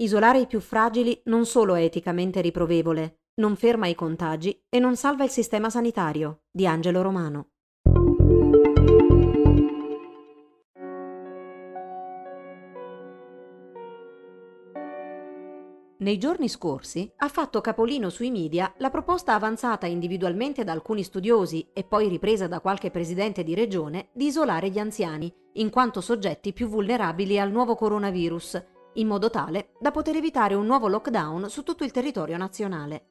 Isolare i più fragili non solo è eticamente riprovevole, non ferma i contagi e non salva il sistema sanitario. Di Angelo Romano. Nei giorni scorsi ha fatto capolino sui media la proposta avanzata individualmente da alcuni studiosi e poi ripresa da qualche presidente di regione di isolare gli anziani, in quanto soggetti più vulnerabili al nuovo coronavirus, in modo tale da poter evitare un nuovo lockdown su tutto il territorio nazionale.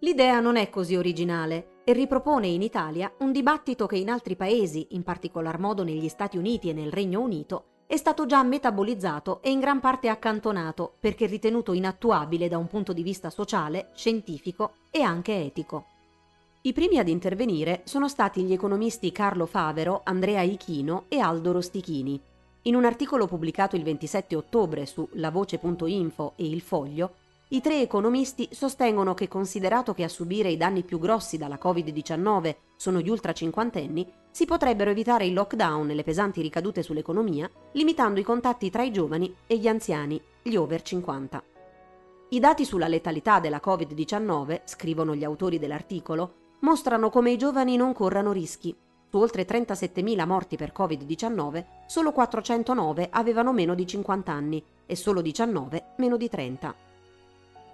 L'idea non è così originale e ripropone in Italia un dibattito che in altri paesi, in particolar modo negli Stati Uniti e nel Regno Unito, è stato già metabolizzato e in gran parte accantonato perché ritenuto inattuabile da un punto di vista sociale, scientifico e anche etico. I primi ad intervenire sono stati gli economisti Carlo Favero, Andrea Ichino e Aldo Rostichini. In un articolo pubblicato il 27 ottobre su lavoce.info e Il Foglio, i tre economisti sostengono che considerato che a subire i danni più grossi dalla Covid-19 sono gli ultra cinquantenni, si potrebbero evitare il lockdown e le pesanti ricadute sull'economia limitando i contatti tra i giovani e gli anziani, gli over 50. I dati sulla letalità della Covid-19, scrivono gli autori dell'articolo, mostrano come i giovani non corrano rischi. Su oltre 37.000 morti per Covid-19, solo 409 avevano meno di 50 anni e solo 19 meno di 30.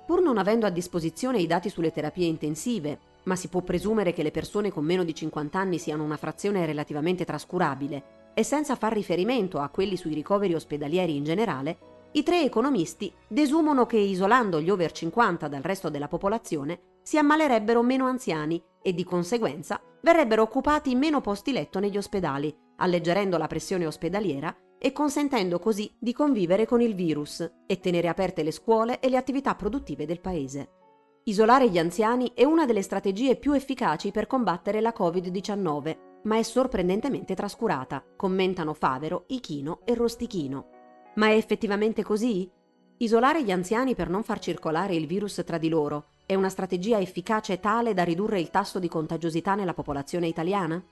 Pur non avendo a disposizione i dati sulle terapie intensive, ma si può presumere che le persone con meno di 50 anni siano una frazione relativamente trascurabile, e senza far riferimento a quelli sui ricoveri ospedalieri in generale, i tre economisti desumono che isolando gli over 50 dal resto della popolazione si ammalerebbero meno anziani e di conseguenza verrebbero occupati meno posti letto negli ospedali, alleggerendo la pressione ospedaliera e consentendo così di convivere con il virus e tenere aperte le scuole e le attività produttive del paese. Isolare gli anziani è una delle strategie più efficaci per combattere la Covid-19, ma è sorprendentemente trascurata, commentano Favero, Ichino e Rostichino. Ma è effettivamente così? Isolare gli anziani per non far circolare il virus tra di loro è una strategia efficace tale da ridurre il tasso di contagiosità nella popolazione italiana?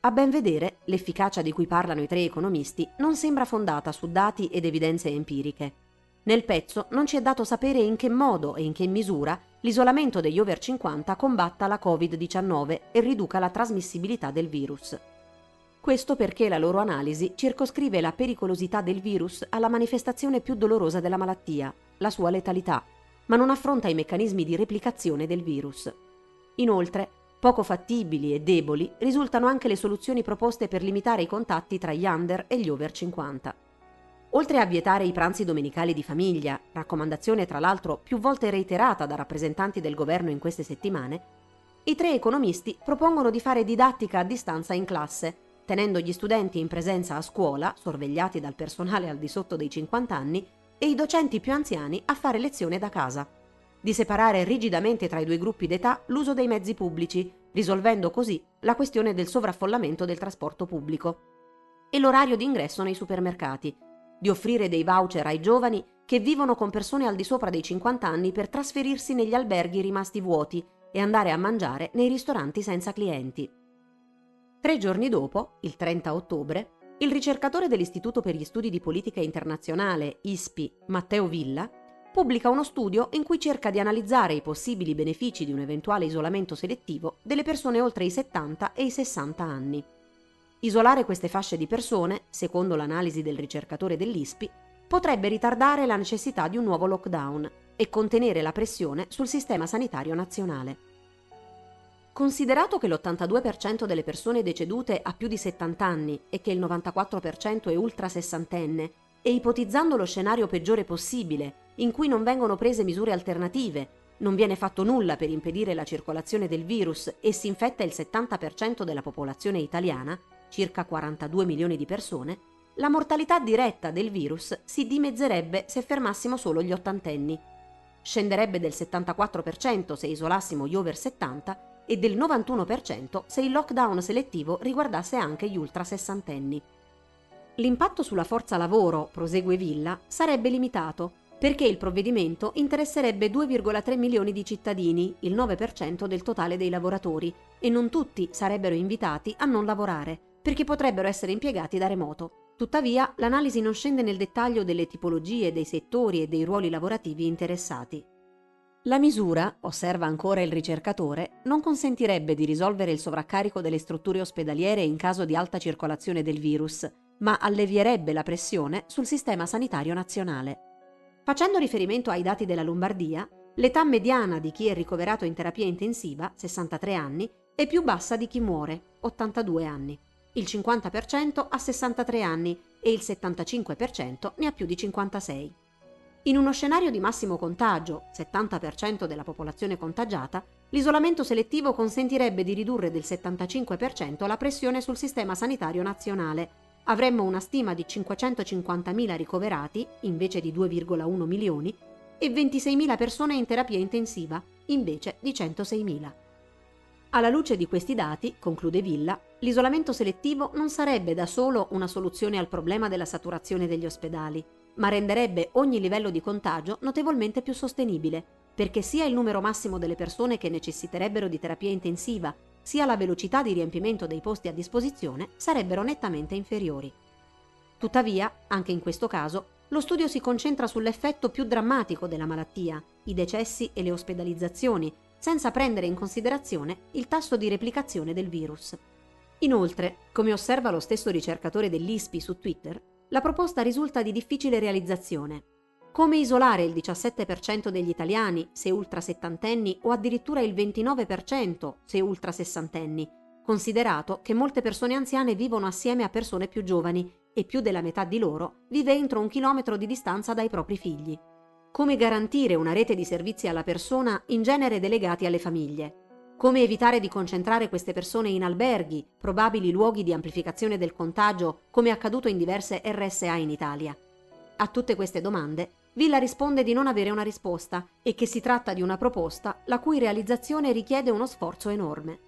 A ben vedere, l'efficacia di cui parlano i tre economisti non sembra fondata su dati ed evidenze empiriche. Nel pezzo non ci è dato sapere in che modo e in che misura l'isolamento degli over 50 combatta la Covid-19 e riduca la trasmissibilità del virus. Questo perché la loro analisi circoscrive la pericolosità del virus alla manifestazione più dolorosa della malattia, la sua letalità, ma non affronta i meccanismi di replicazione del virus. Inoltre, Poco fattibili e deboli risultano anche le soluzioni proposte per limitare i contatti tra gli under e gli over 50. Oltre a vietare i pranzi domenicali di famiglia, raccomandazione tra l'altro più volte reiterata da rappresentanti del governo in queste settimane, i tre economisti propongono di fare didattica a distanza in classe, tenendo gli studenti in presenza a scuola, sorvegliati dal personale al di sotto dei 50 anni, e i docenti più anziani a fare lezione da casa di separare rigidamente tra i due gruppi d'età l'uso dei mezzi pubblici, risolvendo così la questione del sovraffollamento del trasporto pubblico. E l'orario d'ingresso nei supermercati, di offrire dei voucher ai giovani che vivono con persone al di sopra dei 50 anni per trasferirsi negli alberghi rimasti vuoti e andare a mangiare nei ristoranti senza clienti. Tre giorni dopo, il 30 ottobre, il ricercatore dell'Istituto per gli Studi di Politica Internazionale, ISPI, Matteo Villa, pubblica uno studio in cui cerca di analizzare i possibili benefici di un eventuale isolamento selettivo delle persone oltre i 70 e i 60 anni. Isolare queste fasce di persone, secondo l'analisi del ricercatore dell'ISPI, potrebbe ritardare la necessità di un nuovo lockdown e contenere la pressione sul sistema sanitario nazionale. Considerato che l'82% delle persone decedute ha più di 70 anni e che il 94% è ultra sessantenne, e ipotizzando lo scenario peggiore possibile, in cui non vengono prese misure alternative, non viene fatto nulla per impedire la circolazione del virus e si infetta il 70% della popolazione italiana, circa 42 milioni di persone, la mortalità diretta del virus si dimezzerebbe se fermassimo solo gli ottantenni. Scenderebbe del 74% se isolassimo gli over 70 e del 91% se il lockdown selettivo riguardasse anche gli ultra sessantenni. L'impatto sulla forza lavoro, prosegue Villa, sarebbe limitato perché il provvedimento interesserebbe 2,3 milioni di cittadini, il 9% del totale dei lavoratori, e non tutti sarebbero invitati a non lavorare, perché potrebbero essere impiegati da remoto. Tuttavia, l'analisi non scende nel dettaglio delle tipologie, dei settori e dei ruoli lavorativi interessati. La misura, osserva ancora il ricercatore, non consentirebbe di risolvere il sovraccarico delle strutture ospedaliere in caso di alta circolazione del virus, ma allevierebbe la pressione sul sistema sanitario nazionale. Facendo riferimento ai dati della Lombardia, l'età mediana di chi è ricoverato in terapia intensiva, 63 anni, è più bassa di chi muore, 82 anni. Il 50% ha 63 anni e il 75% ne ha più di 56. In uno scenario di massimo contagio, 70% della popolazione contagiata, l'isolamento selettivo consentirebbe di ridurre del 75% la pressione sul sistema sanitario nazionale. Avremmo una stima di 550.000 ricoverati, invece di 2,1 milioni, e 26.000 persone in terapia intensiva, invece di 106.000. Alla luce di questi dati, conclude Villa, l'isolamento selettivo non sarebbe da solo una soluzione al problema della saturazione degli ospedali, ma renderebbe ogni livello di contagio notevolmente più sostenibile, perché sia il numero massimo delle persone che necessiterebbero di terapia intensiva, sia la velocità di riempimento dei posti a disposizione sarebbero nettamente inferiori. Tuttavia, anche in questo caso, lo studio si concentra sull'effetto più drammatico della malattia, i decessi e le ospedalizzazioni, senza prendere in considerazione il tasso di replicazione del virus. Inoltre, come osserva lo stesso ricercatore dell'ISPI su Twitter, la proposta risulta di difficile realizzazione. Come isolare il 17% degli italiani se ultra settantenni o addirittura il 29% se ultra sessantenni, considerato che molte persone anziane vivono assieme a persone più giovani e più della metà di loro vive entro un chilometro di distanza dai propri figli. Come garantire una rete di servizi alla persona in genere delegati alle famiglie? Come evitare di concentrare queste persone in alberghi, probabili luoghi di amplificazione del contagio, come accaduto in diverse RSA in Italia? A tutte queste domande, Villa risponde di non avere una risposta e che si tratta di una proposta la cui realizzazione richiede uno sforzo enorme.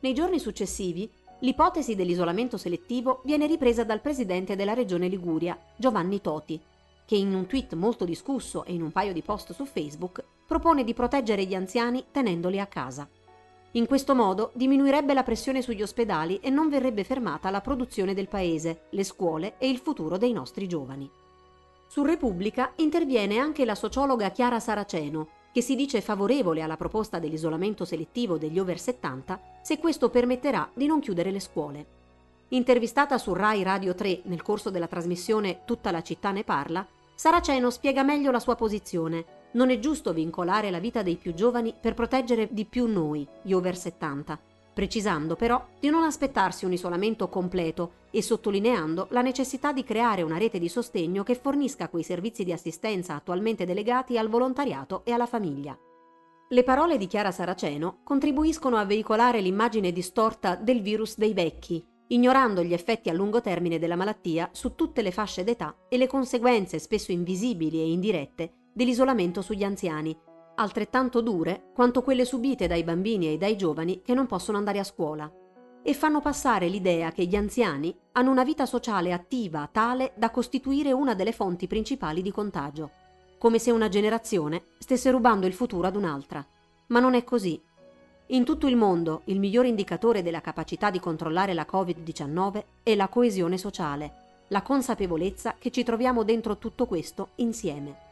Nei giorni successivi, l'ipotesi dell'isolamento selettivo viene ripresa dal presidente della regione Liguria, Giovanni Toti, che in un tweet molto discusso e in un paio di post su Facebook propone di proteggere gli anziani tenendoli a casa. In questo modo diminuirebbe la pressione sugli ospedali e non verrebbe fermata la produzione del paese, le scuole e il futuro dei nostri giovani. Su Repubblica interviene anche la sociologa Chiara Saraceno, che si dice favorevole alla proposta dell'isolamento selettivo degli over 70 se questo permetterà di non chiudere le scuole. Intervistata su Rai Radio 3 nel corso della trasmissione Tutta la città ne parla, Saraceno spiega meglio la sua posizione non è giusto vincolare la vita dei più giovani per proteggere di più noi, gli over 70, precisando però di non aspettarsi un isolamento completo e sottolineando la necessità di creare una rete di sostegno che fornisca quei servizi di assistenza attualmente delegati al volontariato e alla famiglia. Le parole di Chiara Saraceno contribuiscono a veicolare l'immagine distorta del virus dei vecchi, ignorando gli effetti a lungo termine della malattia su tutte le fasce d'età e le conseguenze spesso invisibili e indirette dell'isolamento sugli anziani, altrettanto dure quanto quelle subite dai bambini e dai giovani che non possono andare a scuola, e fanno passare l'idea che gli anziani hanno una vita sociale attiva tale da costituire una delle fonti principali di contagio, come se una generazione stesse rubando il futuro ad un'altra. Ma non è così. In tutto il mondo il miglior indicatore della capacità di controllare la Covid-19 è la coesione sociale, la consapevolezza che ci troviamo dentro tutto questo insieme.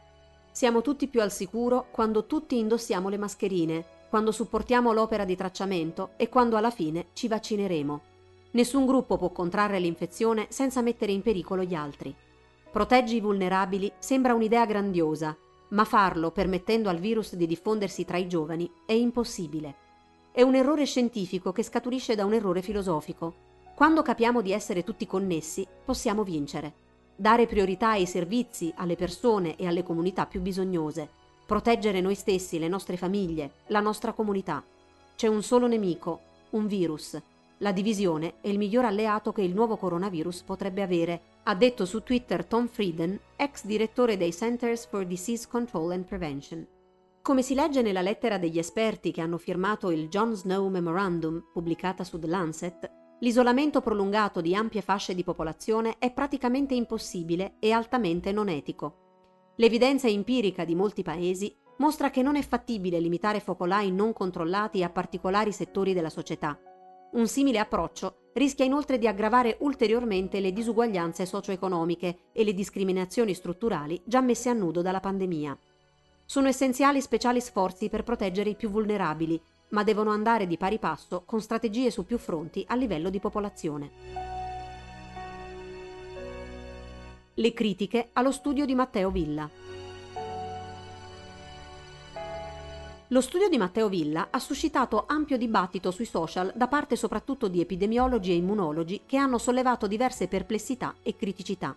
Siamo tutti più al sicuro quando tutti indossiamo le mascherine, quando supportiamo l'opera di tracciamento e quando alla fine ci vaccineremo. Nessun gruppo può contrarre l'infezione senza mettere in pericolo gli altri. Proteggi i vulnerabili sembra un'idea grandiosa, ma farlo permettendo al virus di diffondersi tra i giovani è impossibile. È un errore scientifico che scaturisce da un errore filosofico. Quando capiamo di essere tutti connessi, possiamo vincere dare priorità ai servizi, alle persone e alle comunità più bisognose, proteggere noi stessi, le nostre famiglie, la nostra comunità. C'è un solo nemico, un virus. La divisione è il miglior alleato che il nuovo coronavirus potrebbe avere, ha detto su Twitter Tom Frieden, ex direttore dei Centers for Disease Control and Prevention. Come si legge nella lettera degli esperti che hanno firmato il John Snow Memorandum, pubblicata su The Lancet, L'isolamento prolungato di ampie fasce di popolazione è praticamente impossibile e altamente non etico. L'evidenza empirica di molti paesi mostra che non è fattibile limitare focolai non controllati a particolari settori della società. Un simile approccio rischia inoltre di aggravare ulteriormente le disuguaglianze socio-economiche e le discriminazioni strutturali già messe a nudo dalla pandemia. Sono essenziali speciali sforzi per proteggere i più vulnerabili, ma devono andare di pari passo con strategie su più fronti a livello di popolazione. Le critiche allo studio di Matteo Villa. Lo studio di Matteo Villa ha suscitato ampio dibattito sui social da parte soprattutto di epidemiologi e immunologi che hanno sollevato diverse perplessità e criticità.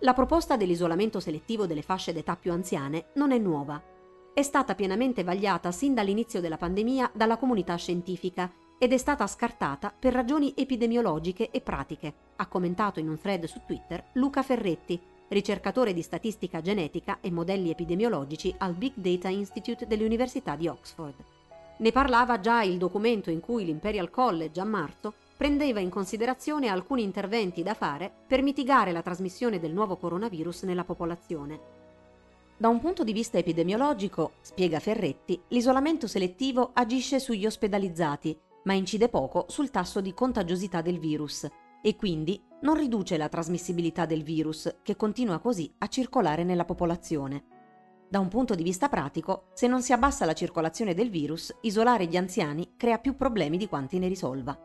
La proposta dell'isolamento selettivo delle fasce d'età più anziane non è nuova. È stata pienamente vagliata sin dall'inizio della pandemia dalla comunità scientifica ed è stata scartata per ragioni epidemiologiche e pratiche, ha commentato in un thread su Twitter Luca Ferretti, ricercatore di statistica genetica e modelli epidemiologici al Big Data Institute dell'Università di Oxford. Ne parlava già il documento in cui l'Imperial College a marzo prendeva in considerazione alcuni interventi da fare per mitigare la trasmissione del nuovo coronavirus nella popolazione. Da un punto di vista epidemiologico, spiega Ferretti, l'isolamento selettivo agisce sugli ospedalizzati, ma incide poco sul tasso di contagiosità del virus e quindi non riduce la trasmissibilità del virus, che continua così a circolare nella popolazione. Da un punto di vista pratico, se non si abbassa la circolazione del virus, isolare gli anziani crea più problemi di quanti ne risolva.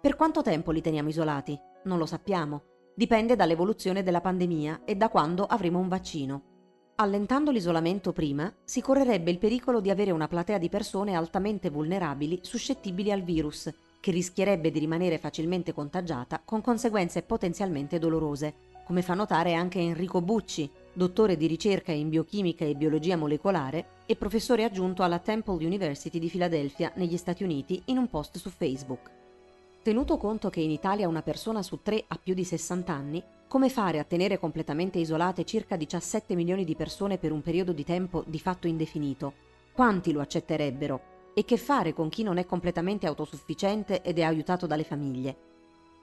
Per quanto tempo li teniamo isolati? Non lo sappiamo. Dipende dall'evoluzione della pandemia e da quando avremo un vaccino. Allentando l'isolamento prima, si correrebbe il pericolo di avere una platea di persone altamente vulnerabili suscettibili al virus che rischierebbe di rimanere facilmente contagiata con conseguenze potenzialmente dolorose, come fa notare anche Enrico Bucci, dottore di ricerca in biochimica e biologia molecolare e professore aggiunto alla Temple University di Filadelfia negli Stati Uniti in un post su Facebook. Tenuto conto che in Italia una persona su tre ha più di 60 anni, come fare a tenere completamente isolate circa 17 milioni di persone per un periodo di tempo di fatto indefinito? Quanti lo accetterebbero? E che fare con chi non è completamente autosufficiente ed è aiutato dalle famiglie?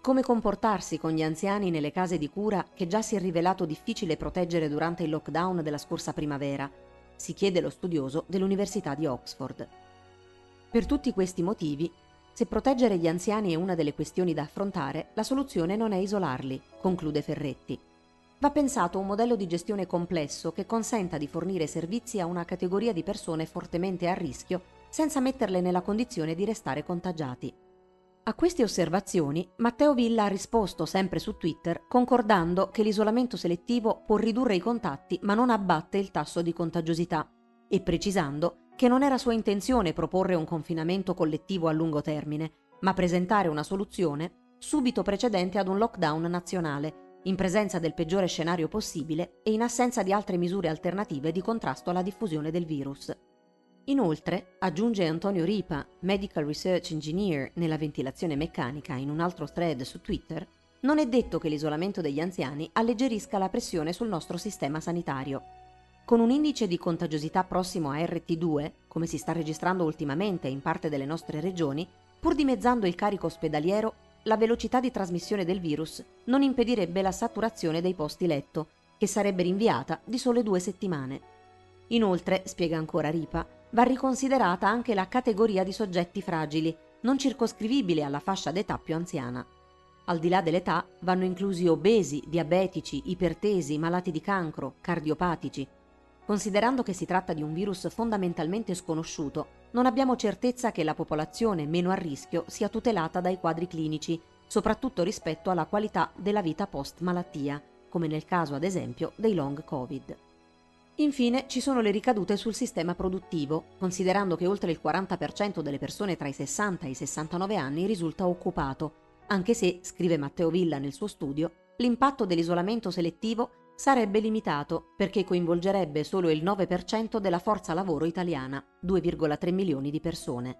Come comportarsi con gli anziani nelle case di cura che già si è rivelato difficile proteggere durante il lockdown della scorsa primavera? Si chiede lo studioso dell'Università di Oxford. Per tutti questi motivi, se proteggere gli anziani è una delle questioni da affrontare, la soluzione non è isolarli, conclude Ferretti. Va pensato un modello di gestione complesso che consenta di fornire servizi a una categoria di persone fortemente a rischio senza metterle nella condizione di restare contagiati. A queste osservazioni Matteo Villa ha risposto sempre su Twitter concordando che l'isolamento selettivo può ridurre i contatti ma non abbatte il tasso di contagiosità e precisando che non era sua intenzione proporre un confinamento collettivo a lungo termine, ma presentare una soluzione subito precedente ad un lockdown nazionale, in presenza del peggiore scenario possibile e in assenza di altre misure alternative di contrasto alla diffusione del virus. Inoltre, aggiunge Antonio Ripa, Medical Research Engineer nella ventilazione meccanica in un altro thread su Twitter, non è detto che l'isolamento degli anziani alleggerisca la pressione sul nostro sistema sanitario. Con un indice di contagiosità prossimo a RT2, come si sta registrando ultimamente in parte delle nostre regioni, pur dimezzando il carico ospedaliero, la velocità di trasmissione del virus non impedirebbe la saturazione dei posti letto, che sarebbe rinviata di sole due settimane. Inoltre, spiega ancora Ripa, va riconsiderata anche la categoria di soggetti fragili, non circoscrivibile alla fascia d'età più anziana. Al di là dell'età vanno inclusi obesi, diabetici, ipertesi, malati di cancro, cardiopatici. Considerando che si tratta di un virus fondamentalmente sconosciuto, non abbiamo certezza che la popolazione meno a rischio sia tutelata dai quadri clinici, soprattutto rispetto alla qualità della vita post malattia, come nel caso ad esempio dei long Covid. Infine ci sono le ricadute sul sistema produttivo, considerando che oltre il 40% delle persone tra i 60 e i 69 anni risulta occupato, anche se, scrive Matteo Villa nel suo studio, l'impatto dell'isolamento selettivo sarebbe limitato perché coinvolgerebbe solo il 9% della forza lavoro italiana, 2,3 milioni di persone.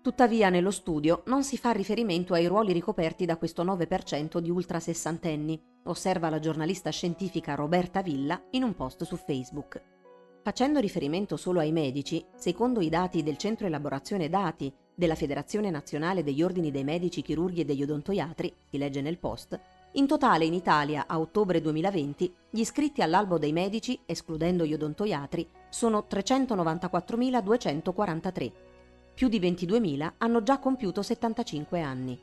Tuttavia nello studio non si fa riferimento ai ruoli ricoperti da questo 9% di ultra sessantenni, osserva la giornalista scientifica Roberta Villa in un post su Facebook. Facendo riferimento solo ai medici, secondo i dati del Centro Elaborazione Dati della Federazione Nazionale degli Ordini dei Medici, Chirurghi e degli Odontoiatri, si legge nel post, in totale in Italia a ottobre 2020 gli iscritti all'albo dei medici, escludendo gli odontoiatri, sono 394.243 più di 22.000 hanno già compiuto 75 anni.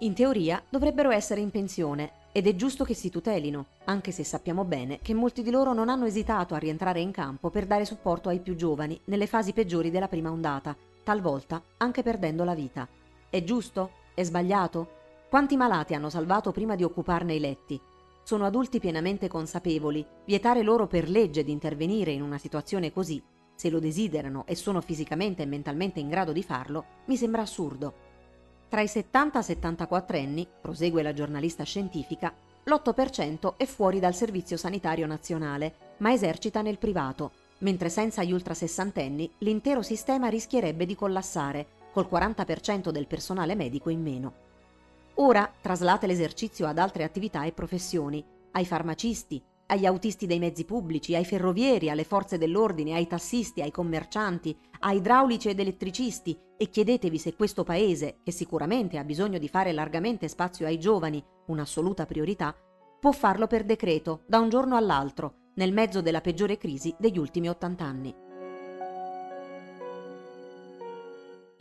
In teoria dovrebbero essere in pensione ed è giusto che si tutelino, anche se sappiamo bene che molti di loro non hanno esitato a rientrare in campo per dare supporto ai più giovani nelle fasi peggiori della prima ondata, talvolta anche perdendo la vita. È giusto? È sbagliato? Quanti malati hanno salvato prima di occuparne i letti? Sono adulti pienamente consapevoli, vietare loro per legge di intervenire in una situazione così, se lo desiderano e sono fisicamente e mentalmente in grado di farlo, mi sembra assurdo. Tra i 70 e 74 anni, prosegue la giornalista scientifica, l'8% è fuori dal Servizio Sanitario Nazionale, ma esercita nel privato, mentre senza gli ultra sessantenni l'intero sistema rischierebbe di collassare, col 40% del personale medico in meno. Ora traslate l'esercizio ad altre attività e professioni, ai farmacisti, agli autisti dei mezzi pubblici, ai ferrovieri, alle forze dell'ordine, ai tassisti, ai commercianti, ai idraulici ed elettricisti e chiedetevi se questo paese, che sicuramente ha bisogno di fare largamente spazio ai giovani, un'assoluta priorità, può farlo per decreto, da un giorno all'altro, nel mezzo della peggiore crisi degli ultimi 80 anni.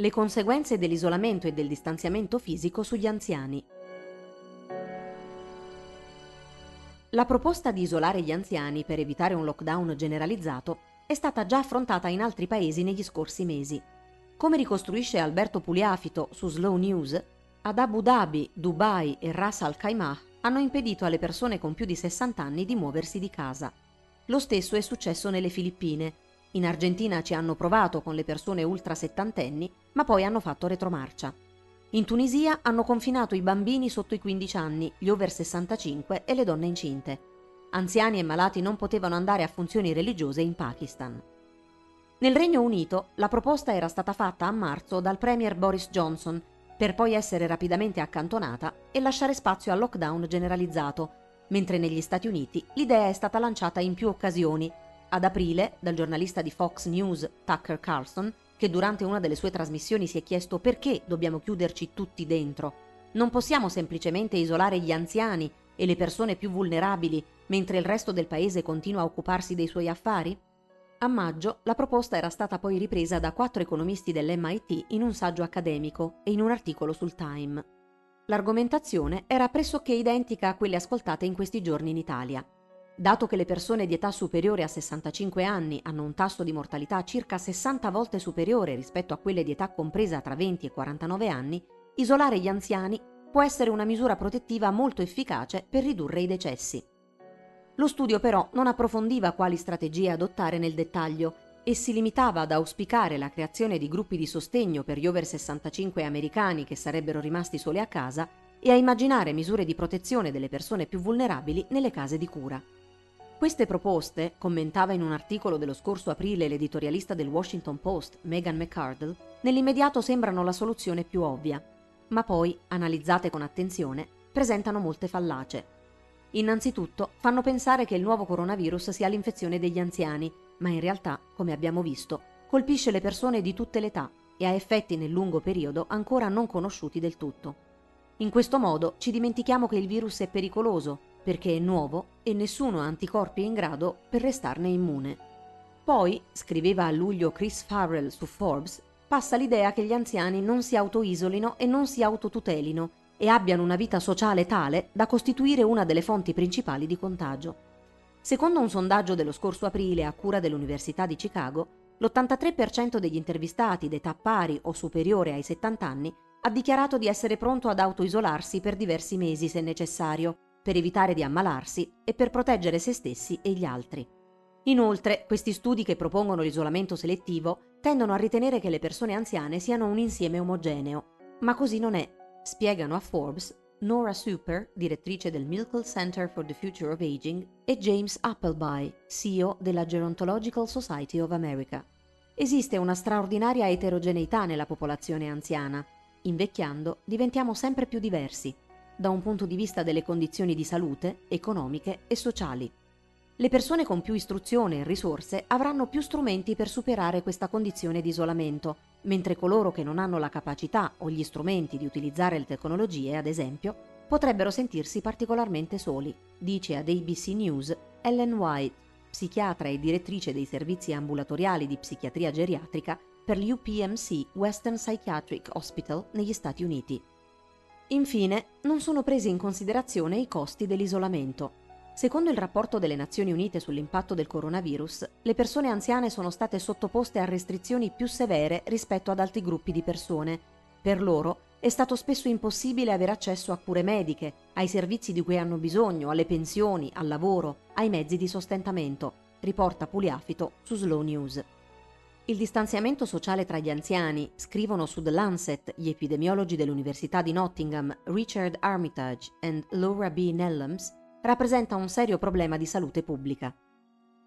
Le conseguenze dell'isolamento e del distanziamento fisico sugli anziani. La proposta di isolare gli anziani per evitare un lockdown generalizzato è stata già affrontata in altri paesi negli scorsi mesi. Come ricostruisce Alberto Pugliafito su Slow News, ad Abu Dhabi, Dubai e Ras Al Khaimah hanno impedito alle persone con più di 60 anni di muoversi di casa. Lo stesso è successo nelle Filippine. In Argentina ci hanno provato con le persone ultra settantenni, ma poi hanno fatto retromarcia. In Tunisia hanno confinato i bambini sotto i 15 anni, gli over 65 e le donne incinte. Anziani e malati non potevano andare a funzioni religiose in Pakistan. Nel Regno Unito la proposta era stata fatta a marzo dal Premier Boris Johnson, per poi essere rapidamente accantonata e lasciare spazio al lockdown generalizzato, mentre negli Stati Uniti l'idea è stata lanciata in più occasioni. Ad aprile, dal giornalista di Fox News Tucker Carlson, che durante una delle sue trasmissioni si è chiesto perché dobbiamo chiuderci tutti dentro. Non possiamo semplicemente isolare gli anziani e le persone più vulnerabili mentre il resto del paese continua a occuparsi dei suoi affari? A maggio la proposta era stata poi ripresa da quattro economisti dell'MIT in un saggio accademico e in un articolo sul Time. L'argomentazione era pressoché identica a quelle ascoltate in questi giorni in Italia. Dato che le persone di età superiore a 65 anni hanno un tasso di mortalità circa 60 volte superiore rispetto a quelle di età compresa tra 20 e 49 anni, isolare gli anziani può essere una misura protettiva molto efficace per ridurre i decessi. Lo studio però non approfondiva quali strategie adottare nel dettaglio e si limitava ad auspicare la creazione di gruppi di sostegno per gli over 65 americani che sarebbero rimasti soli a casa e a immaginare misure di protezione delle persone più vulnerabili nelle case di cura. Queste proposte, commentava in un articolo dello scorso aprile l'editorialista del Washington Post, Megan McCardle, nell'immediato sembrano la soluzione più ovvia, ma poi, analizzate con attenzione, presentano molte fallacie. Innanzitutto fanno pensare che il nuovo coronavirus sia l'infezione degli anziani, ma in realtà, come abbiamo visto, colpisce le persone di tutte le età e ha effetti nel lungo periodo ancora non conosciuti del tutto. In questo modo ci dimentichiamo che il virus è pericoloso perché è nuovo e nessuno ha anticorpi in grado per restarne immune. Poi, scriveva a luglio Chris Farrell su Forbes, passa l'idea che gli anziani non si autoisolino e non si autotutelino e abbiano una vita sociale tale da costituire una delle fonti principali di contagio. Secondo un sondaggio dello scorso aprile a cura dell'Università di Chicago, l'83% degli intervistati d'età pari o superiore ai 70 anni ha dichiarato di essere pronto ad autoisolarsi per diversi mesi se necessario, per evitare di ammalarsi e per proteggere se stessi e gli altri. Inoltre, questi studi che propongono l'isolamento selettivo tendono a ritenere che le persone anziane siano un insieme omogeneo, ma così non è, spiegano a Forbes Nora Super, direttrice del Milkel Center for the Future of Aging, e James Appleby, CEO della Gerontological Society of America. Esiste una straordinaria eterogeneità nella popolazione anziana. Invecchiando diventiamo sempre più diversi, da un punto di vista delle condizioni di salute, economiche e sociali. Le persone con più istruzione e risorse avranno più strumenti per superare questa condizione di isolamento, mentre coloro che non hanno la capacità o gli strumenti di utilizzare le tecnologie, ad esempio, potrebbero sentirsi particolarmente soli, dice ad ABC News Ellen White, psichiatra e direttrice dei servizi ambulatoriali di psichiatria geriatrica per l'UPMC Western Psychiatric Hospital negli Stati Uniti. Infine, non sono presi in considerazione i costi dell'isolamento. Secondo il rapporto delle Nazioni Unite sull'impatto del coronavirus, le persone anziane sono state sottoposte a restrizioni più severe rispetto ad altri gruppi di persone. Per loro è stato spesso impossibile avere accesso a cure mediche, ai servizi di cui hanno bisogno, alle pensioni, al lavoro, ai mezzi di sostentamento, riporta Puliafito su Slow News. Il distanziamento sociale tra gli anziani, scrivono su The Lancet gli epidemiologi dell'Università di Nottingham Richard Armitage e Laura B. Nellams, rappresenta un serio problema di salute pubblica.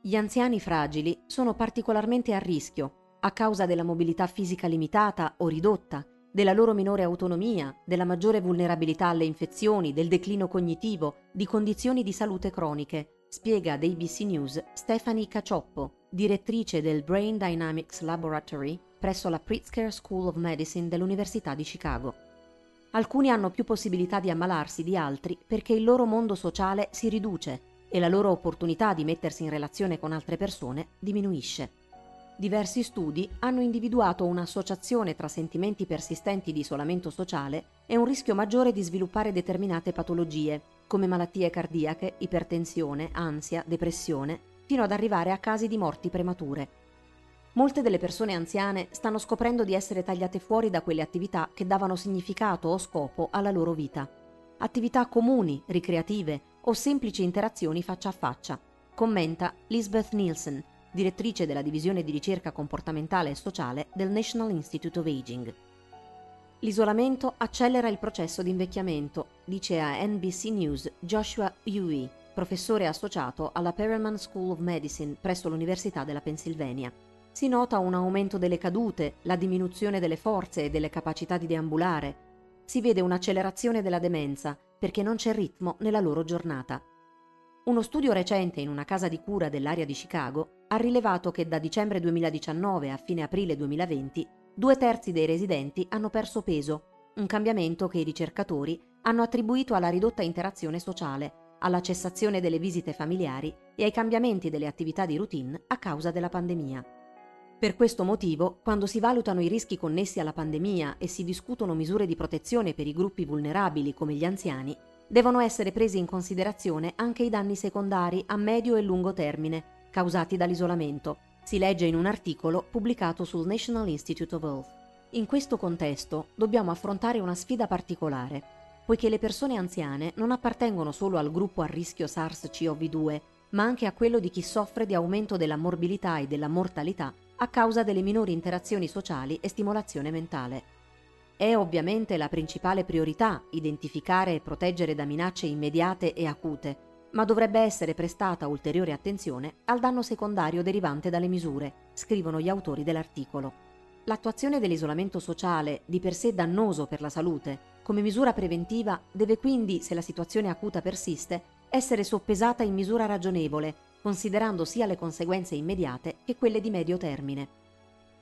Gli anziani fragili sono particolarmente a rischio a causa della mobilità fisica limitata o ridotta, della loro minore autonomia, della maggiore vulnerabilità alle infezioni, del declino cognitivo, di condizioni di salute croniche, spiega ad ABC News Stephanie Cacioppo, direttrice del Brain Dynamics Laboratory presso la Pritzker School of Medicine dell'Università di Chicago. Alcuni hanno più possibilità di ammalarsi di altri perché il loro mondo sociale si riduce e la loro opportunità di mettersi in relazione con altre persone diminuisce. Diversi studi hanno individuato un'associazione tra sentimenti persistenti di isolamento sociale e un rischio maggiore di sviluppare determinate patologie, come malattie cardiache, ipertensione, ansia, depressione fino ad arrivare a casi di morti premature. Molte delle persone anziane stanno scoprendo di essere tagliate fuori da quelle attività che davano significato o scopo alla loro vita. Attività comuni, ricreative o semplici interazioni faccia a faccia, commenta Lisbeth Nielsen, direttrice della divisione di ricerca comportamentale e sociale del National Institute of Aging. L'isolamento accelera il processo di invecchiamento, dice a NBC News Joshua Huey, professore associato alla Perelman School of Medicine presso l'Università della Pennsylvania. Si nota un aumento delle cadute, la diminuzione delle forze e delle capacità di deambulare. Si vede un'accelerazione della demenza perché non c'è ritmo nella loro giornata. Uno studio recente in una casa di cura dell'area di Chicago ha rilevato che da dicembre 2019 a fine aprile 2020 due terzi dei residenti hanno perso peso, un cambiamento che i ricercatori hanno attribuito alla ridotta interazione sociale alla cessazione delle visite familiari e ai cambiamenti delle attività di routine a causa della pandemia. Per questo motivo, quando si valutano i rischi connessi alla pandemia e si discutono misure di protezione per i gruppi vulnerabili come gli anziani, devono essere presi in considerazione anche i danni secondari a medio e lungo termine causati dall'isolamento, si legge in un articolo pubblicato sul National Institute of Health. In questo contesto dobbiamo affrontare una sfida particolare, poiché le persone anziane non appartengono solo al gruppo a rischio SARS-CoV-2, ma anche a quello di chi soffre di aumento della morbilità e della mortalità a causa delle minori interazioni sociali e stimolazione mentale. È ovviamente la principale priorità identificare e proteggere da minacce immediate e acute, ma dovrebbe essere prestata ulteriore attenzione al danno secondario derivante dalle misure, scrivono gli autori dell'articolo. L'attuazione dell'isolamento sociale, di per sé dannoso per la salute, come misura preventiva deve quindi, se la situazione acuta persiste, essere soppesata in misura ragionevole, considerando sia le conseguenze immediate che quelle di medio termine.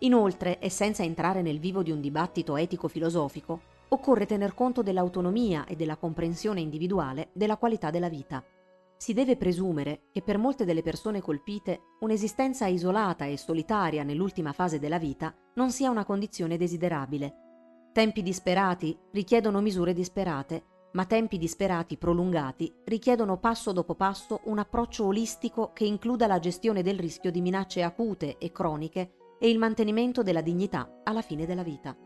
Inoltre, e senza entrare nel vivo di un dibattito etico-filosofico, occorre tener conto dell'autonomia e della comprensione individuale della qualità della vita. Si deve presumere che per molte delle persone colpite un'esistenza isolata e solitaria nell'ultima fase della vita non sia una condizione desiderabile Tempi disperati richiedono misure disperate, ma tempi disperati prolungati richiedono passo dopo passo un approccio olistico che includa la gestione del rischio di minacce acute e croniche e il mantenimento della dignità alla fine della vita.